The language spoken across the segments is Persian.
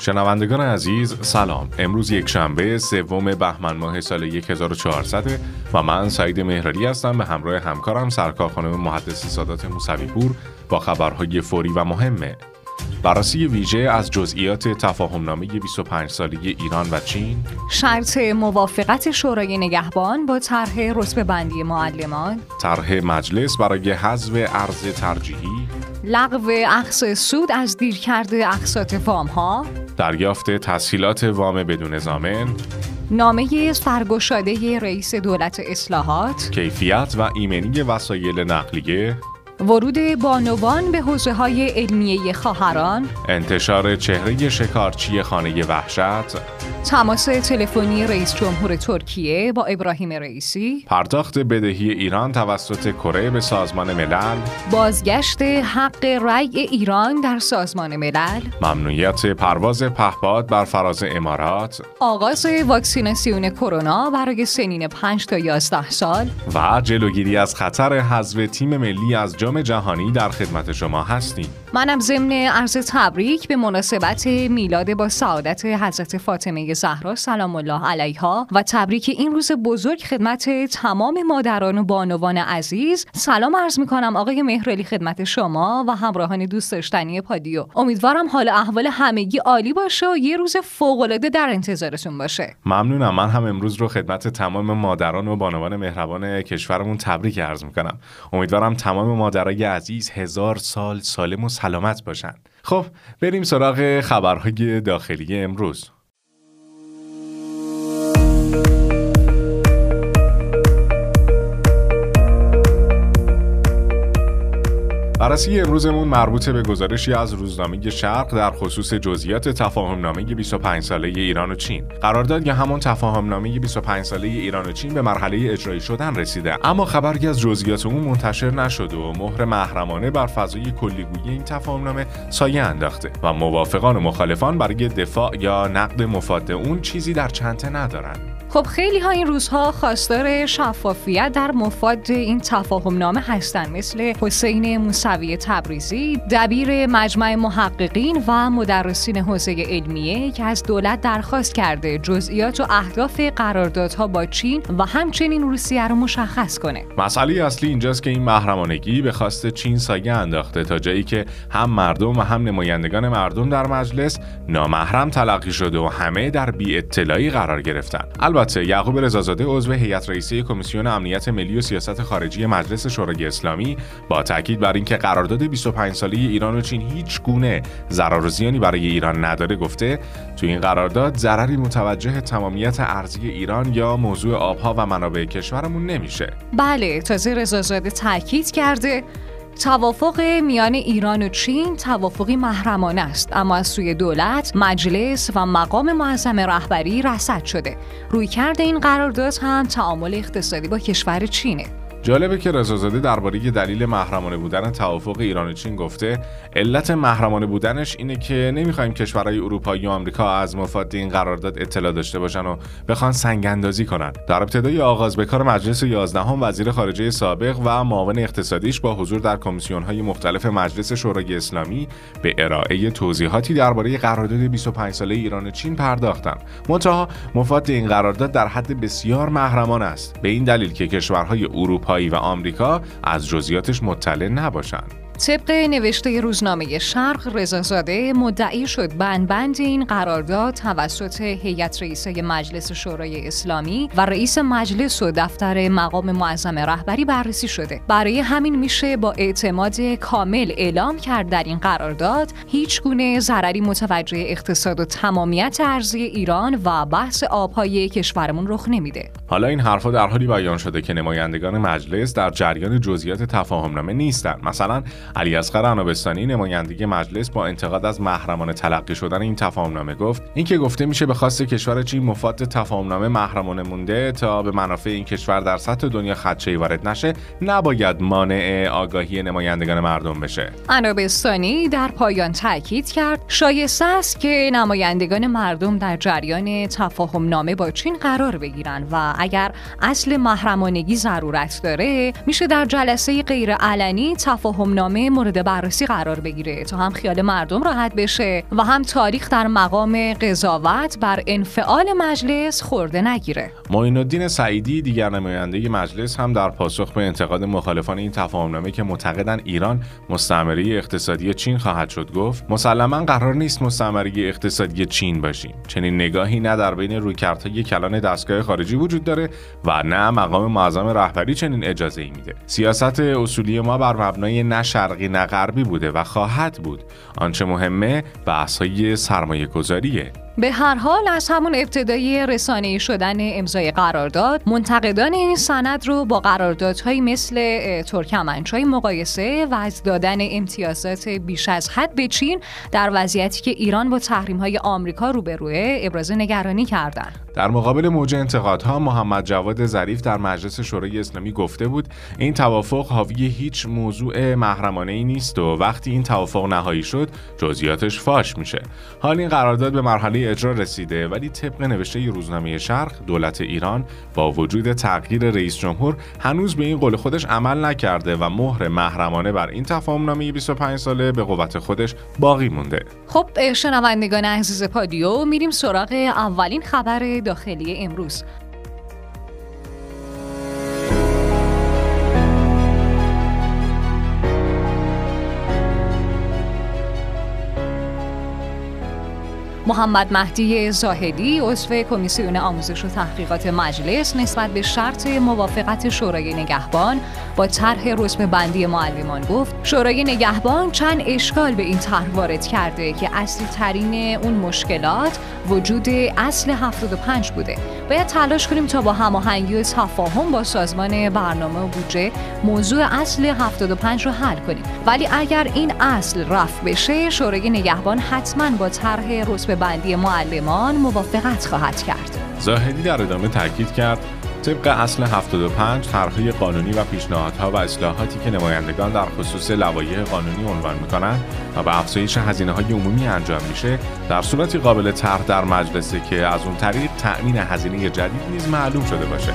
شنوندگان عزیز سلام. امروز یک شنبه سوم بهمن ماه سال 1400 و من سعید مهرری هستم. به همراه همکارم سرکار خانم محدث سادات موسوی پور با خبرهای فوری و مهمه بررسی ویژه از جزئیات تفاهمنامه 25 ساله ایران و چین. شرط موافقت شورای نگهبان با طرح رتبه بندی معلمان. طرح مجلس برای حذف ارز ترجیحی. لغو اخص سود از دیرکرد اقساط وام ها دریافت تسهیلات وام بدون زامن نامه سرگشاده رئیس دولت اصلاحات. کیفیت و ایمنی وسایل نقلیه. ورود بانوان به حوزه های علمیه خواهران. انتشار چهره شکارچی خانه وحشت. تماس تلفنی رئیس جمهور ترکیه با ابراهیم رئیسی. پرداخت بدهی ایران توسط کره به سازمان ملل. بازگشت حق رأی ایران در سازمان ملل. ممنوعیت پرواز پهپاد بر فراز امارات. آغاز واکسیناسیون کرونا برای سنین 5 تا 11 سال. و جلوگیری از خطر حذف تیم ملی از جام جهانی در خدمت شما هستیم. منم ضمن عرض تبریک به مناسبت میلاد با سعادت حضرت فاطمه زهرا سلام الله علیها و تبریک این روز بزرگ خدمت تمام مادران و بانوان عزیز. سلام عرض می کنم آقای مهرعلی خدمت شما و همراهان دوست داشتنی پادیو. امیدوارم حال احوال همگی عالی باشه و یه روز فوق العاده در انتظارتون باشه. ممنونم. من هم امروز رو خدمت تمام مادران و بانوان مهربان کشورمون تبریک عرض می کنم امیدوارم تمام مادرای عزیز هزار سال سالم و سلامت باشن. خب بریم سراغ خبرهای داخلی امروز. بررسی امروزمون مربوط به گزارشی از روزنامه شرق در خصوص جزئیات تفاهمنامه 25 ساله ایران و چین. قرارداد یا همون تفاهمنامه 25 ساله ایران و چین به مرحله اجرایی شدن رسیده اما خبری از جزئیات اون منتشر نشده و مهر محرمانه بر فضای کلیگویی این تفاهمنامه سایه انداخته و موافقان و مخالفان برای دفاع یا نقد مفاد اون چیزی در چنته ندارند. خب خیلی ها این روزها خواستار شفافیت در مفاد این تفاهم نامه هستند مثل حسین موسوی تبریزی دبیر مجمع محققین و مدرسین حوزه علمیه که از دولت درخواست کرده جزئیات و اهداف قراردادها با چین و همچنین روسیه رو مشخص کنه. مسئله اصلی اینجاست که این محرمانگی به خواست چین سایه انداخته تا جایی که هم مردم و هم نمایندگان مردم در مجلس نامحرم تلقی شده و همه در بی اطلاعی قرار گرفتن. البته یعقوب رضازاده عضو هیئت رئیسه کمیسیون امنیت ملی و سیاست خارجی مجلس شورای اسلامی با تاکید بر اینکه قرارداد 25 ساله ایران و چین هیچ گونه ضرر و زیانی برای ایران نداره گفته تو این قرارداد ضرری متوجه تمامیت ارزی ایران یا موضوع آبها و منابع کشورمون نمیشه. بله تازه رضازاده تاکید کرده توافق میان ایران و چین توافقی محرمانه است. اما از سوی دولت مجلس و مقام معظم رهبری رصد شده. رویکرد این قرارداد هم تعامل اقتصادی با کشور چینه. جالبه که رضازاده درباره دلیل محرمانه بودن توافق ایران و چین گفته علت محرمانه بودنش اینه که نمی‌خوایم کشورهای اروپایی و آمریکا از مفاد این قرارداد اطلاع داشته باشن و بخوان سنگ اندازی کنن. در ابتدای آغاز به کار مجلس 11 هم وزیر خارجه سابق و معاون اقتصادیش با حضور در کمیسیون های مختلف مجلس شورای اسلامی به ارائه توضیحاتی درباره قرارداد 25 ساله ایران و چین پرداختن. منتها مفاد این قرارداد در حد بسیار محرمانه است. به این دلیل که کشورهای اروپا اروپایی و آمریکا از جزئیاتش مطلع نباشند. طبق نوشته روزنامه شرق رضازاده مدعی شد بند این قرارداد توسط هیئت رئیسه مجلس شورای اسلامی و رئیس مجلس و دفتر مقام معظم رهبری بررسی شده برای همین میشه با اعتماد کامل اعلام کرد در این قرارداد هیچ گونه ضرری متوجه اقتصاد و تمامیت ارزی ایران و بحث آبهای کشورمون رخ نمیده حالا این حرفها در حالی بیان شده که نمایندگان مجلس در جریان جزئیات تفاهمنامه نیستند مثلا علی اصغر عنابستانی نمایندگی مجلس با انتقاد از محرمانه تلقی شدن این تفاهمنامه گفت اینکه گفته میشه به خواست کشور چین مفاد تفاهمنامه محرمانه مونده تا به منافع این کشور در سطح دنیا خدشه وارد نشه نباید مانع آگاهی نمایندگان مردم بشه. عنابستانی در پایان تاکید کرد شایسته است که نمایندگان مردم در جریان تفاهمنامه با چین قرار بگیرند و اگر اصل محرمانگی ضرورت داره میشه در جلسه غیر علنی تفاهمنامه برنامه مورد بررسی قرار بگیره تا هم خیال مردم راحت بشه و هم تاریخ در مقام قضاوت بر انفعال مجلس خورده نگیره. معین الدین سعیدی دیگر نماینده مجلس هم در پاسخ به انتقاد مخالفان این تفاهمنامه که معتقدن ایران مستعمره اقتصادی چین خواهد شد گفت مسلما قرار نیست مستعمره اقتصادی چین باشیم. چنین نگاهی نه در بین رویکردهای کلان دستگاه خارجی وجود داره و نه مقام معظم رهبری چنین اجازه ای میده. سیاست اصولی ما بر مبنای نه شرقی نه غربی بوده و خواهد بود. آنچه مهمه بحث های سرمایه گذاریه به هر حال از همون ابتدای رسانه شدن امضای قرارداد منتقدان این سند رو با قراردادهایی مثل ترکمنچای مقایسه و از دادن امتیازات بیش از حد به چین در وضعیتی که ایران با تحریم های آمریکا روبروه ابراز نگرانی کردند. در مقابل موج انتقادها محمد جواد ظریف در مجلس شورای اسلامی گفته بود این توافق حاوی هیچ موضوع محرمانه ای نیست و وقتی این توافق نهایی شد جزئیاتش فاش میشه حال این قرارداد به مرحله اجرا رسیده ولی طبق نوشته روزنامه شرق دولت ایران با وجود تغییر رئیس جمهور هنوز به این قول خودش عمل نکرده و مهر محرمانه بر این تفاهم نامه 25 ساله به قوت خودش باقی مونده. خب شنوندگان عزیز پادیو میریم سراغ اولین خبر داخلی امروز. محمد مهدی زاهدی عضو کمیسیون آموزش و تحقیقات مجلس نسبت به شرط موافقت شورای نگهبان با طرح رسم بندی معلمان گفت شورای نگهبان چند اشکال به این طرح وارد کرده که اصلی ترین اون مشکلات وجود اصل 75 بوده. باید تلاش کنیم تا با هماهنگی و تفاهم با سازمان برنامه و بودجه موضوع اصل 75 رو حل کنیم. ولی اگر این اصل رفع بشه شورای نگهبان حتما با طرح رسم بندی معلمان موافقت خواهد کرد. زاهدی در ادامه تاکید کرد طبق اصل 75 طرحهای قانونی و پیشنهادها و اصلاحاتی که نمایندگان در خصوص لوایح قانونی عنوان می‌کنند و به افزایش هزینه های عمومی انجام میشه در صورتی قابل طرح در مجلسه که از اون طریق تأمین هزینه جدید نیز معلوم شده باشه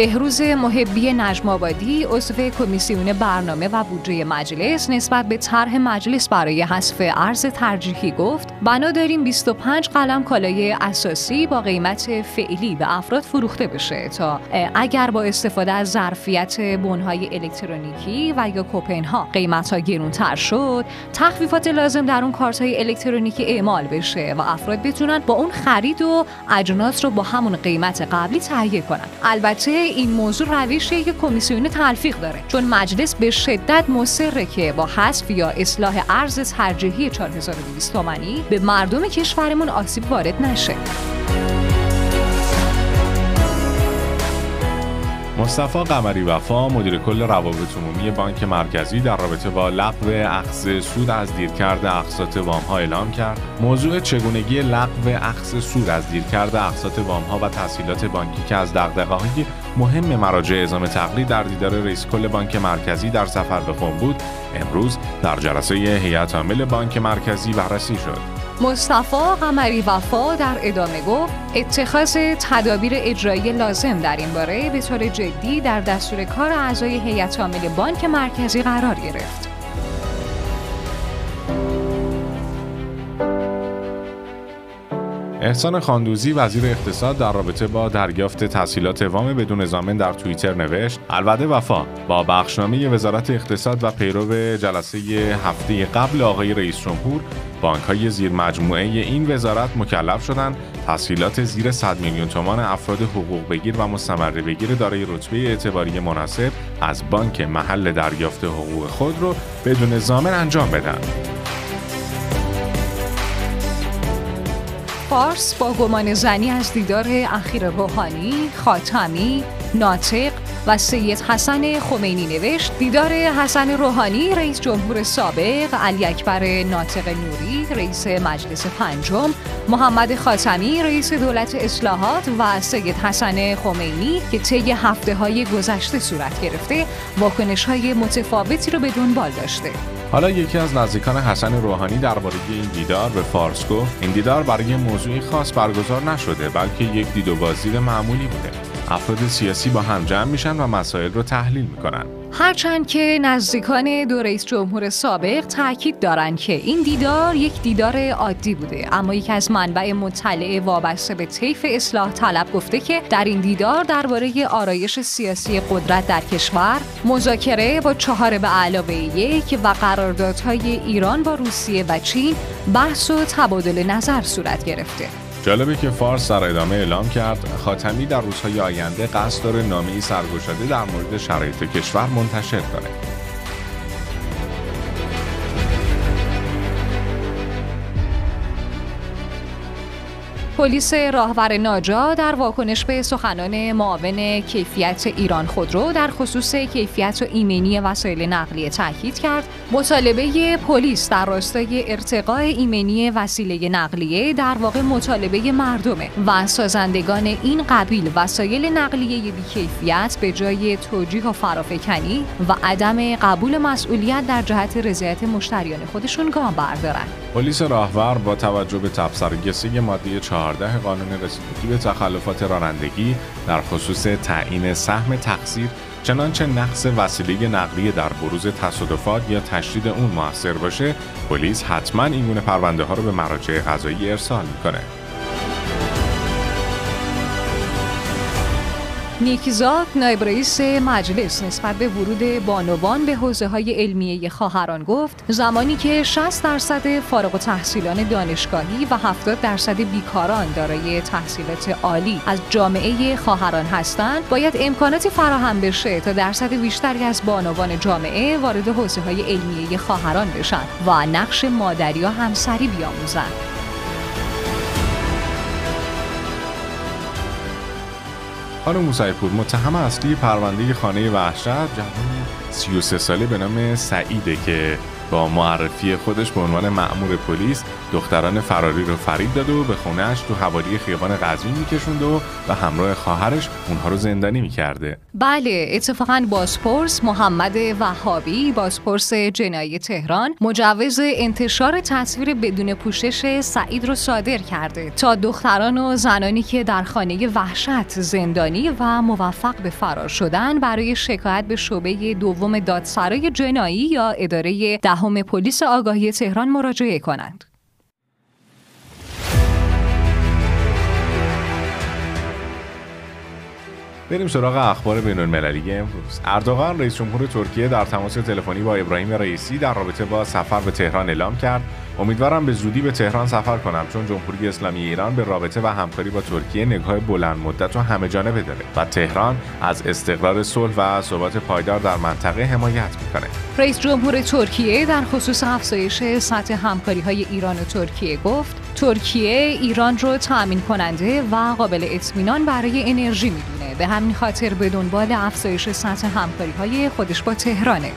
بهروز محبی نجم آبادی عضو کمیسیون برنامه و بودجه مجلس نسبت به طرح مجلس برای حذف ارز ترجیحی گفت بنا داریم 25 قلم کالای اساسی با قیمت فعلی به افراد فروخته بشه تا اگر با استفاده از ظرفیت بنهای الکترونیکی و یا کوپن ها قیمت ها گرونتر شد تخفیفات لازم در اون کارت های الکترونیکی اعمال بشه و افراد بتونن با اون خرید و اجناس رو با همون قیمت قبلی تهیه کنن. البته این موضوع روشی که کمیسیون تلفیق داره. چون مجلس به شدت مصره که با حذف یا اصلاح ارز ترجیحی 4200 تومانی به مردم کشورمون آسیب وارد نشه. مصطفی قمری وفا مدیر کل روابط عمومی بانک مرکزی در رابطه با لغو اخذ سود از دیرکرد اقساط وام ها اعلام کرد. موضوع چگونگی لغو اخذ سود از دیرکرد اقساط وام ها و تسهیلات بانکی که از دغدغه‌های مهم مراجع اعزام تقلید در دیدار رئیس کل بانک مرکزی در سفر به قم بود امروز در جلسه هیئت عامل بانک مرکزی بررسی شد مصطفی قمری وفا در ادامه گفت اتخاذ تدابیر اجرایی لازم در این باره به طور جدی در دستور کار اعضای هیئت عامل بانک مرکزی قرار گرفت. احسان خاندوزی وزیر اقتصاد در رابطه با دریافت تسهیلات وام بدون زامن در توییتر نوشت البته وفا با بخشنامه وزارت اقتصاد و پیرو جلسه هفته قبل آقای رئیس جمهور بانک های زیر مجموعه این وزارت مکلف شدند تسهیلات زیر 100 میلیون تومان افراد حقوق بگیر و مستمره بگیر دارای رتبه اعتباری مناسب از بانک محل دریافت حقوق خود را بدون زامن انجام بدن. فارس با گمان زنی از دیدار اخیر روحانی، خاتمی، ناطق و سید حسن خمینی نوشت. دیدار حسن روحانی رئیس جمهور سابق علی اکبر ناطق نوری رئیس مجلس پنجم محمد خاتمی رئیس دولت اصلاحات و سید حسن خمینی که طی هفته های گذشته صورت گرفته واکنش های متفاوتی رو به دنبال داشته. حالا یکی از نزدیکان حسن روحانی درباره این دیدار به فارس گفت این دیدار برای موضوعی خاص برگزار نشده بلکه یک دید و بازدید معمولی بوده. افراد سیاسی با هم جمع میشن و مسائل رو تحلیل می‌کنن. هرچند که نزدیکان دو رئیس جمهور سابق تاکید دارند که این دیدار یک دیدار عادی بوده. اما یکی از منبع مطلع وابسته به طیف اصلاح طلب گفته که در این دیدار درباره آرایش سیاسی قدرت در کشور مذاکره با چهار به علاوه یک و قراردادهای ایران با روسیه و چین بحث و تبادل نظر صورت گرفته. جالبه که فارس در ادامه اعلام کرد خاتمی در روزهای آینده قصد داره نامه‌ای سرگشاده در مورد شرایط کشور منتشر کنه. پلیس راهور ناجا در واکنش به سخنان معاون کیفیت ایران خودرو در خصوص کیفیت و ایمنی وسایل نقلیه تاکید کرد. مطالبه پلیس در راستای ارتقاء ایمنی وسیله نقلیه در واقع مطالبه مردمه و سازندگان این قبیل وسایل نقلیه بیکیفیت به جای توجیه و فرافکنی و عدم قبول مسئولیت در جهت رضایت مشتریان خودشون گام بردارن. پلیس راهور با توجه به تبصره‌گسی ماده 14 قانون رسیدگی به تخلفات رانندگی در خصوص تعیین سهم تقصیر چنانچه نقص وسیله نقلیه در بروز تصادفات یا تشدید اون موثر باشه پلیس حتما این گونه پرونده ها رو به مراجع قضایی ارسال می‌کنه. نیکزاد نایب رئیس مجلس نسبت به ورود بانوان به حوزه های علمیه خواهران گفت زمانی که 60 درصد فارغ تحصیلان دانشگاهی و 70 درصد بیکاران دارای تحصیلات عالی از جامعه خواهران هستند باید امکاناتی فراهم بشه تا درصد بیشتری از بانوان جامعه وارد حوزه های علمیه خواهران بشن و نقش مادری و همسری بیاموزند. خانم موسیپور متهم اصلی پرونده خانه وحشت جوانی 33 ساله به نام سعیده که با معرفی خودش به عنوان مأمور پلیس دختران فراری رو فرید داد و به خونهش تو حوالی خیابان قزوین میکشوند و به همراه خواهرش اونها رو زندانی می‌کرده. بله اتفاقا بازپرس محمد وهابی بازپرس جنایی تهران مجوز انتشار تصویر بدون پوشش سعید رو صادر کرده تا دختران و زنانی که در خانه وحشت زندانی و موفق به فرار شدن برای شکایت به شعبه دوم دادسرای جنایی یا اداره دهم پلیس آگاهی تهران مراجعه کنند. بریم سراغ اخبار بین المللی امروز اردوغان رئیس جمهور ترکیه در تماس تلفنی با ابراهیم رئیسی در رابطه با سفر به تهران اعلام کرد امیدوارم به زودی به تهران سفر کنم چون جمهوری اسلامی ایران به رابطه و همکاری با ترکیه نگاه بلند مدت و همه جانبه داره و تهران از استقرار صلح و ثبات پایدار در منطقه حمایت می‌کنه. رئیس جمهور ترکیه در خصوص افزایش سطح همکاری های ایران و ترکیه گفت ترکیه ایران رو تأمین کننده و قابل اطمینان برای انرژی می‌دونه. به همین خاطر به دنبال افزایش سطح همکاری های خودش با تهرانه.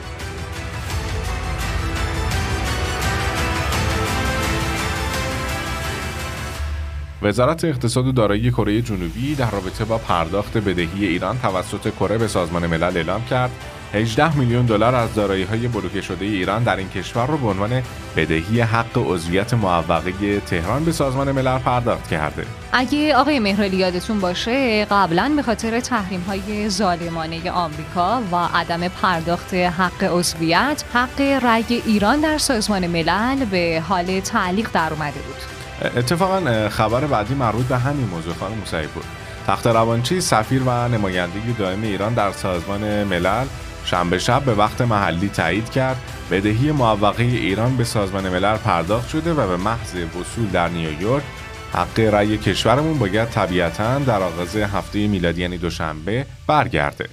وزارت اقتصاد و دارایی کره جنوبی در رابطه با پرداخت بدهی ایران توسط کره به سازمان ملل اعلام کرد 18 میلیون دلار از دارایی های بلوکه شده ایران در این کشور رو به عنوان بدهی حق عضویت معوقه تهران به سازمان ملل پرداخت کرده. اگه آقای مهرالی یادتون باشه قبلا به خاطر تحریم های ظالمانه آمریکا و عدم پرداخت حق عضویت حق رأی ایران در سازمان ملل به حال تعلیق در اومده بود. اتفاقا خبر بعدی مربوط به همین موضوع خانم موسعی بود. تخت روانچی سفیر و نمایندگی دائم ایران در سازمان ملل شنبه شب به وقت محلی تایید کرد. بدهی معوقه ایران به سازمان ملل پرداخت شده و به محض وصول در نیویورک حق رأی کشورمون باید طبیعتا در آغاز هفته میلادی یعنی دوشنبه برگرده.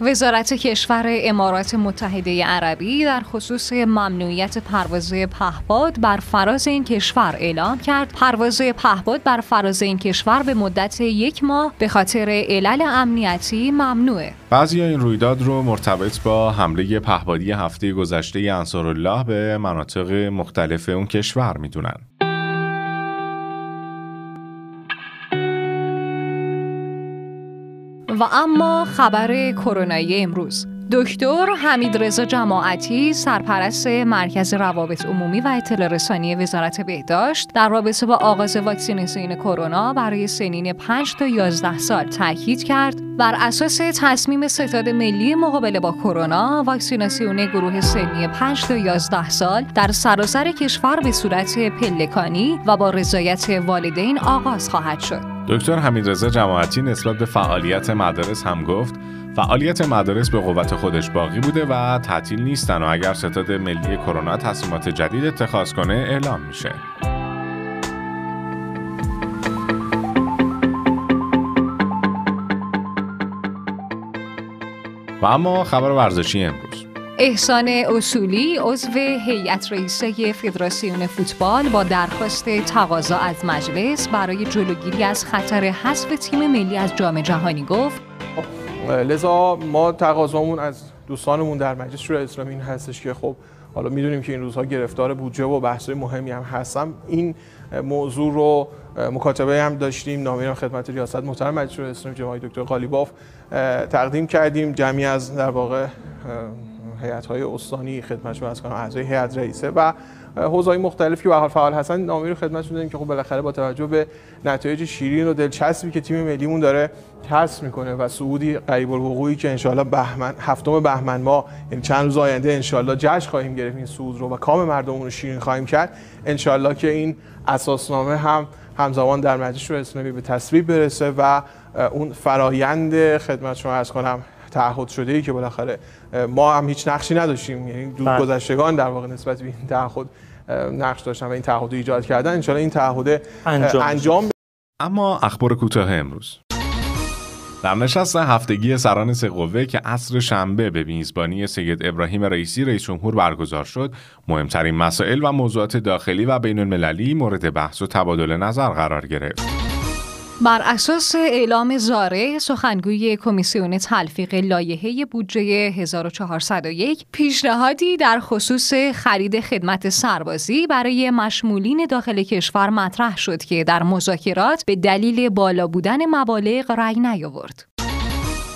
وزارت کشور امارات متحده عربی در خصوص ممنوعیت پرواز پهپاد بر فراز این کشور اعلام کرد. پرواز پهپاد بر فراز این کشور به مدت یک ماه به خاطر علل امنیتی ممنوعه. بعضی این رویداد رو مرتبط با حمله پهپادی هفته گذشته انصارالله به مناطق مختلف اون کشور می‌دونن. و اما خبر کرونایی امروز. دکتر حمید رضا جماعتی سرپرست مرکز روابط عمومی و اطلاع رسانی وزارت بهداشت در رابطه با آغاز واکسیناسیون کرونا برای سنین 5 تا 11 سال تاکید کرد. بر اساس تصمیم ستاد ملی مقابله با کرونا واکسیناسیون گروه سنی 5 تا 11 سال در سراسر کشور به صورت پلکانی و با رضایت والدین آغاز خواهد شد. دکتر حمیدرضا جماعتی نسبت به فعالیت مدارس هم گفت فعالیت مدارس به قوت خودش باقی بوده و تعطیل نیستن و اگر ستاد ملی کرونا تصمیمات جدید اتخاذ کنه اعلام میشه. و اما خبر ورزشی امروز احسان اصولی عضو هیئت رئیسه فدراسیون فوتبال با درخواست تقاضا از مجلس برای جلوگیری از خطر حذف تیم ملی از جام جهانی گفت. لذا ما تقاضامون از دوستانمون در مجلس شورای اسلامی این هستش که خب حالا می‌دونیم که این روزها گرفتار بودجه و بحث‌های مهمی هم هستم این موضوع رو مکاتبه هم داشتیم. نامه خدمت ریاست محترم مجلس شورای اسلامی جناب دکتر قالیباف تقدیم کردیم. جمعی از در واقع هیئت‌های استانی خدمتشون از کنم اعضای هیئت رئیسه و حوزه‌های مختلفی که به حال فعال هستن. نامه رو خدمتتون دادیم که خب بالاخره با توجه به نتایج شیرین و دلچسبی که تیم ملیمون داره کسب می‌کنه و صعودی قریب الوقوعی که انشالله بهمن هفتم بهمن ما یعنی چند روز آینده انشالله جشن خواهیم گرفت این صعود رو و کام مردممون رو شیرین خواهیم کرد. انشالله که این اساسنامه هم همزمان در مجلس اسلامی به تصویب برسه و اون فرایند خدمت شما از کنم تعهد شده ای که بالاخره ما هم هیچ نقشی نداشتیم. یعنی دو بله. گذشتگان در واقع نسبت به این تعهد نقش داشتن و این تعهد ایجاد کردن. ان این تعهد انجام, انجام اما اخبار کوتاه امروز. در نشست هفتگی سران سه قوه که عصر شنبه به میزبانی سید ابراهیم رئیسی رئیس جمهور برگزار شد مهمترین مسائل و موضوعات داخلی و بین المللی مورد بحث و تبادل نظر قرار گرفت. بر اساس اعلام زاره سخنگوی کمیسیون تلفیق لایحه بودجه 1401 پیشنهادی در خصوص خرید خدمت سربازی برای مشمولین داخل کشور مطرح شد که در مذاکرات به دلیل بالا بودن مبالغ رأی نیاورد.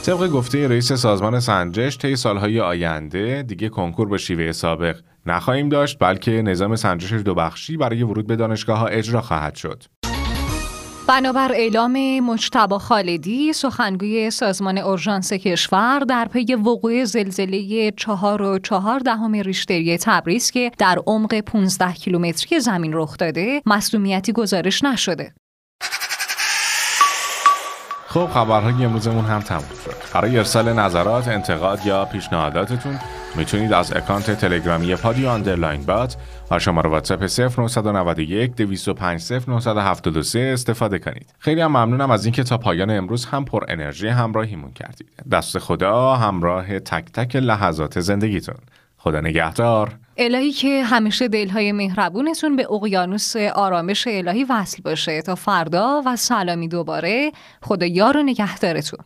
طبق گفته رئیس سازمان سنجش طی سالهای آینده دیگه کنکور به شیوه سابق نخواهیم داشت بلکه نظام سنجش دو بخشی برای ورود به دانشگاه ها اجرا خواهد شد. بنابر اعلام مجتبا خالدی سخنگوی سازمان اورژانس کشور در پی وقوع زلزله چهار و چهار دهم ریشتری تبریز که در عمق 15 کیلومتری زمین رخ داده مسئولیتی گزارش نشده. خب خبرهای امروزمون هم تموم شد. برای ارسال نظرات انتقاد یا پیشنهاداتتون می‌تونید از اکانت تلگرامی پادی underline bot و شماره واتساپ 0991 205 0973 استفاده کنید. خیلی هم ممنونم از اینکه تا پایان امروز هم پر انرژی همراهیمون کردید. دست خدا همراه تک تک لحظات زندگیتون. خدا نگهدار. الهی که همیشه دلهای مهربونتون به اقیانوس آرامش الهی وصل باشه. تا فردا و سلامی دوباره. خدا یار و نگهدارتون.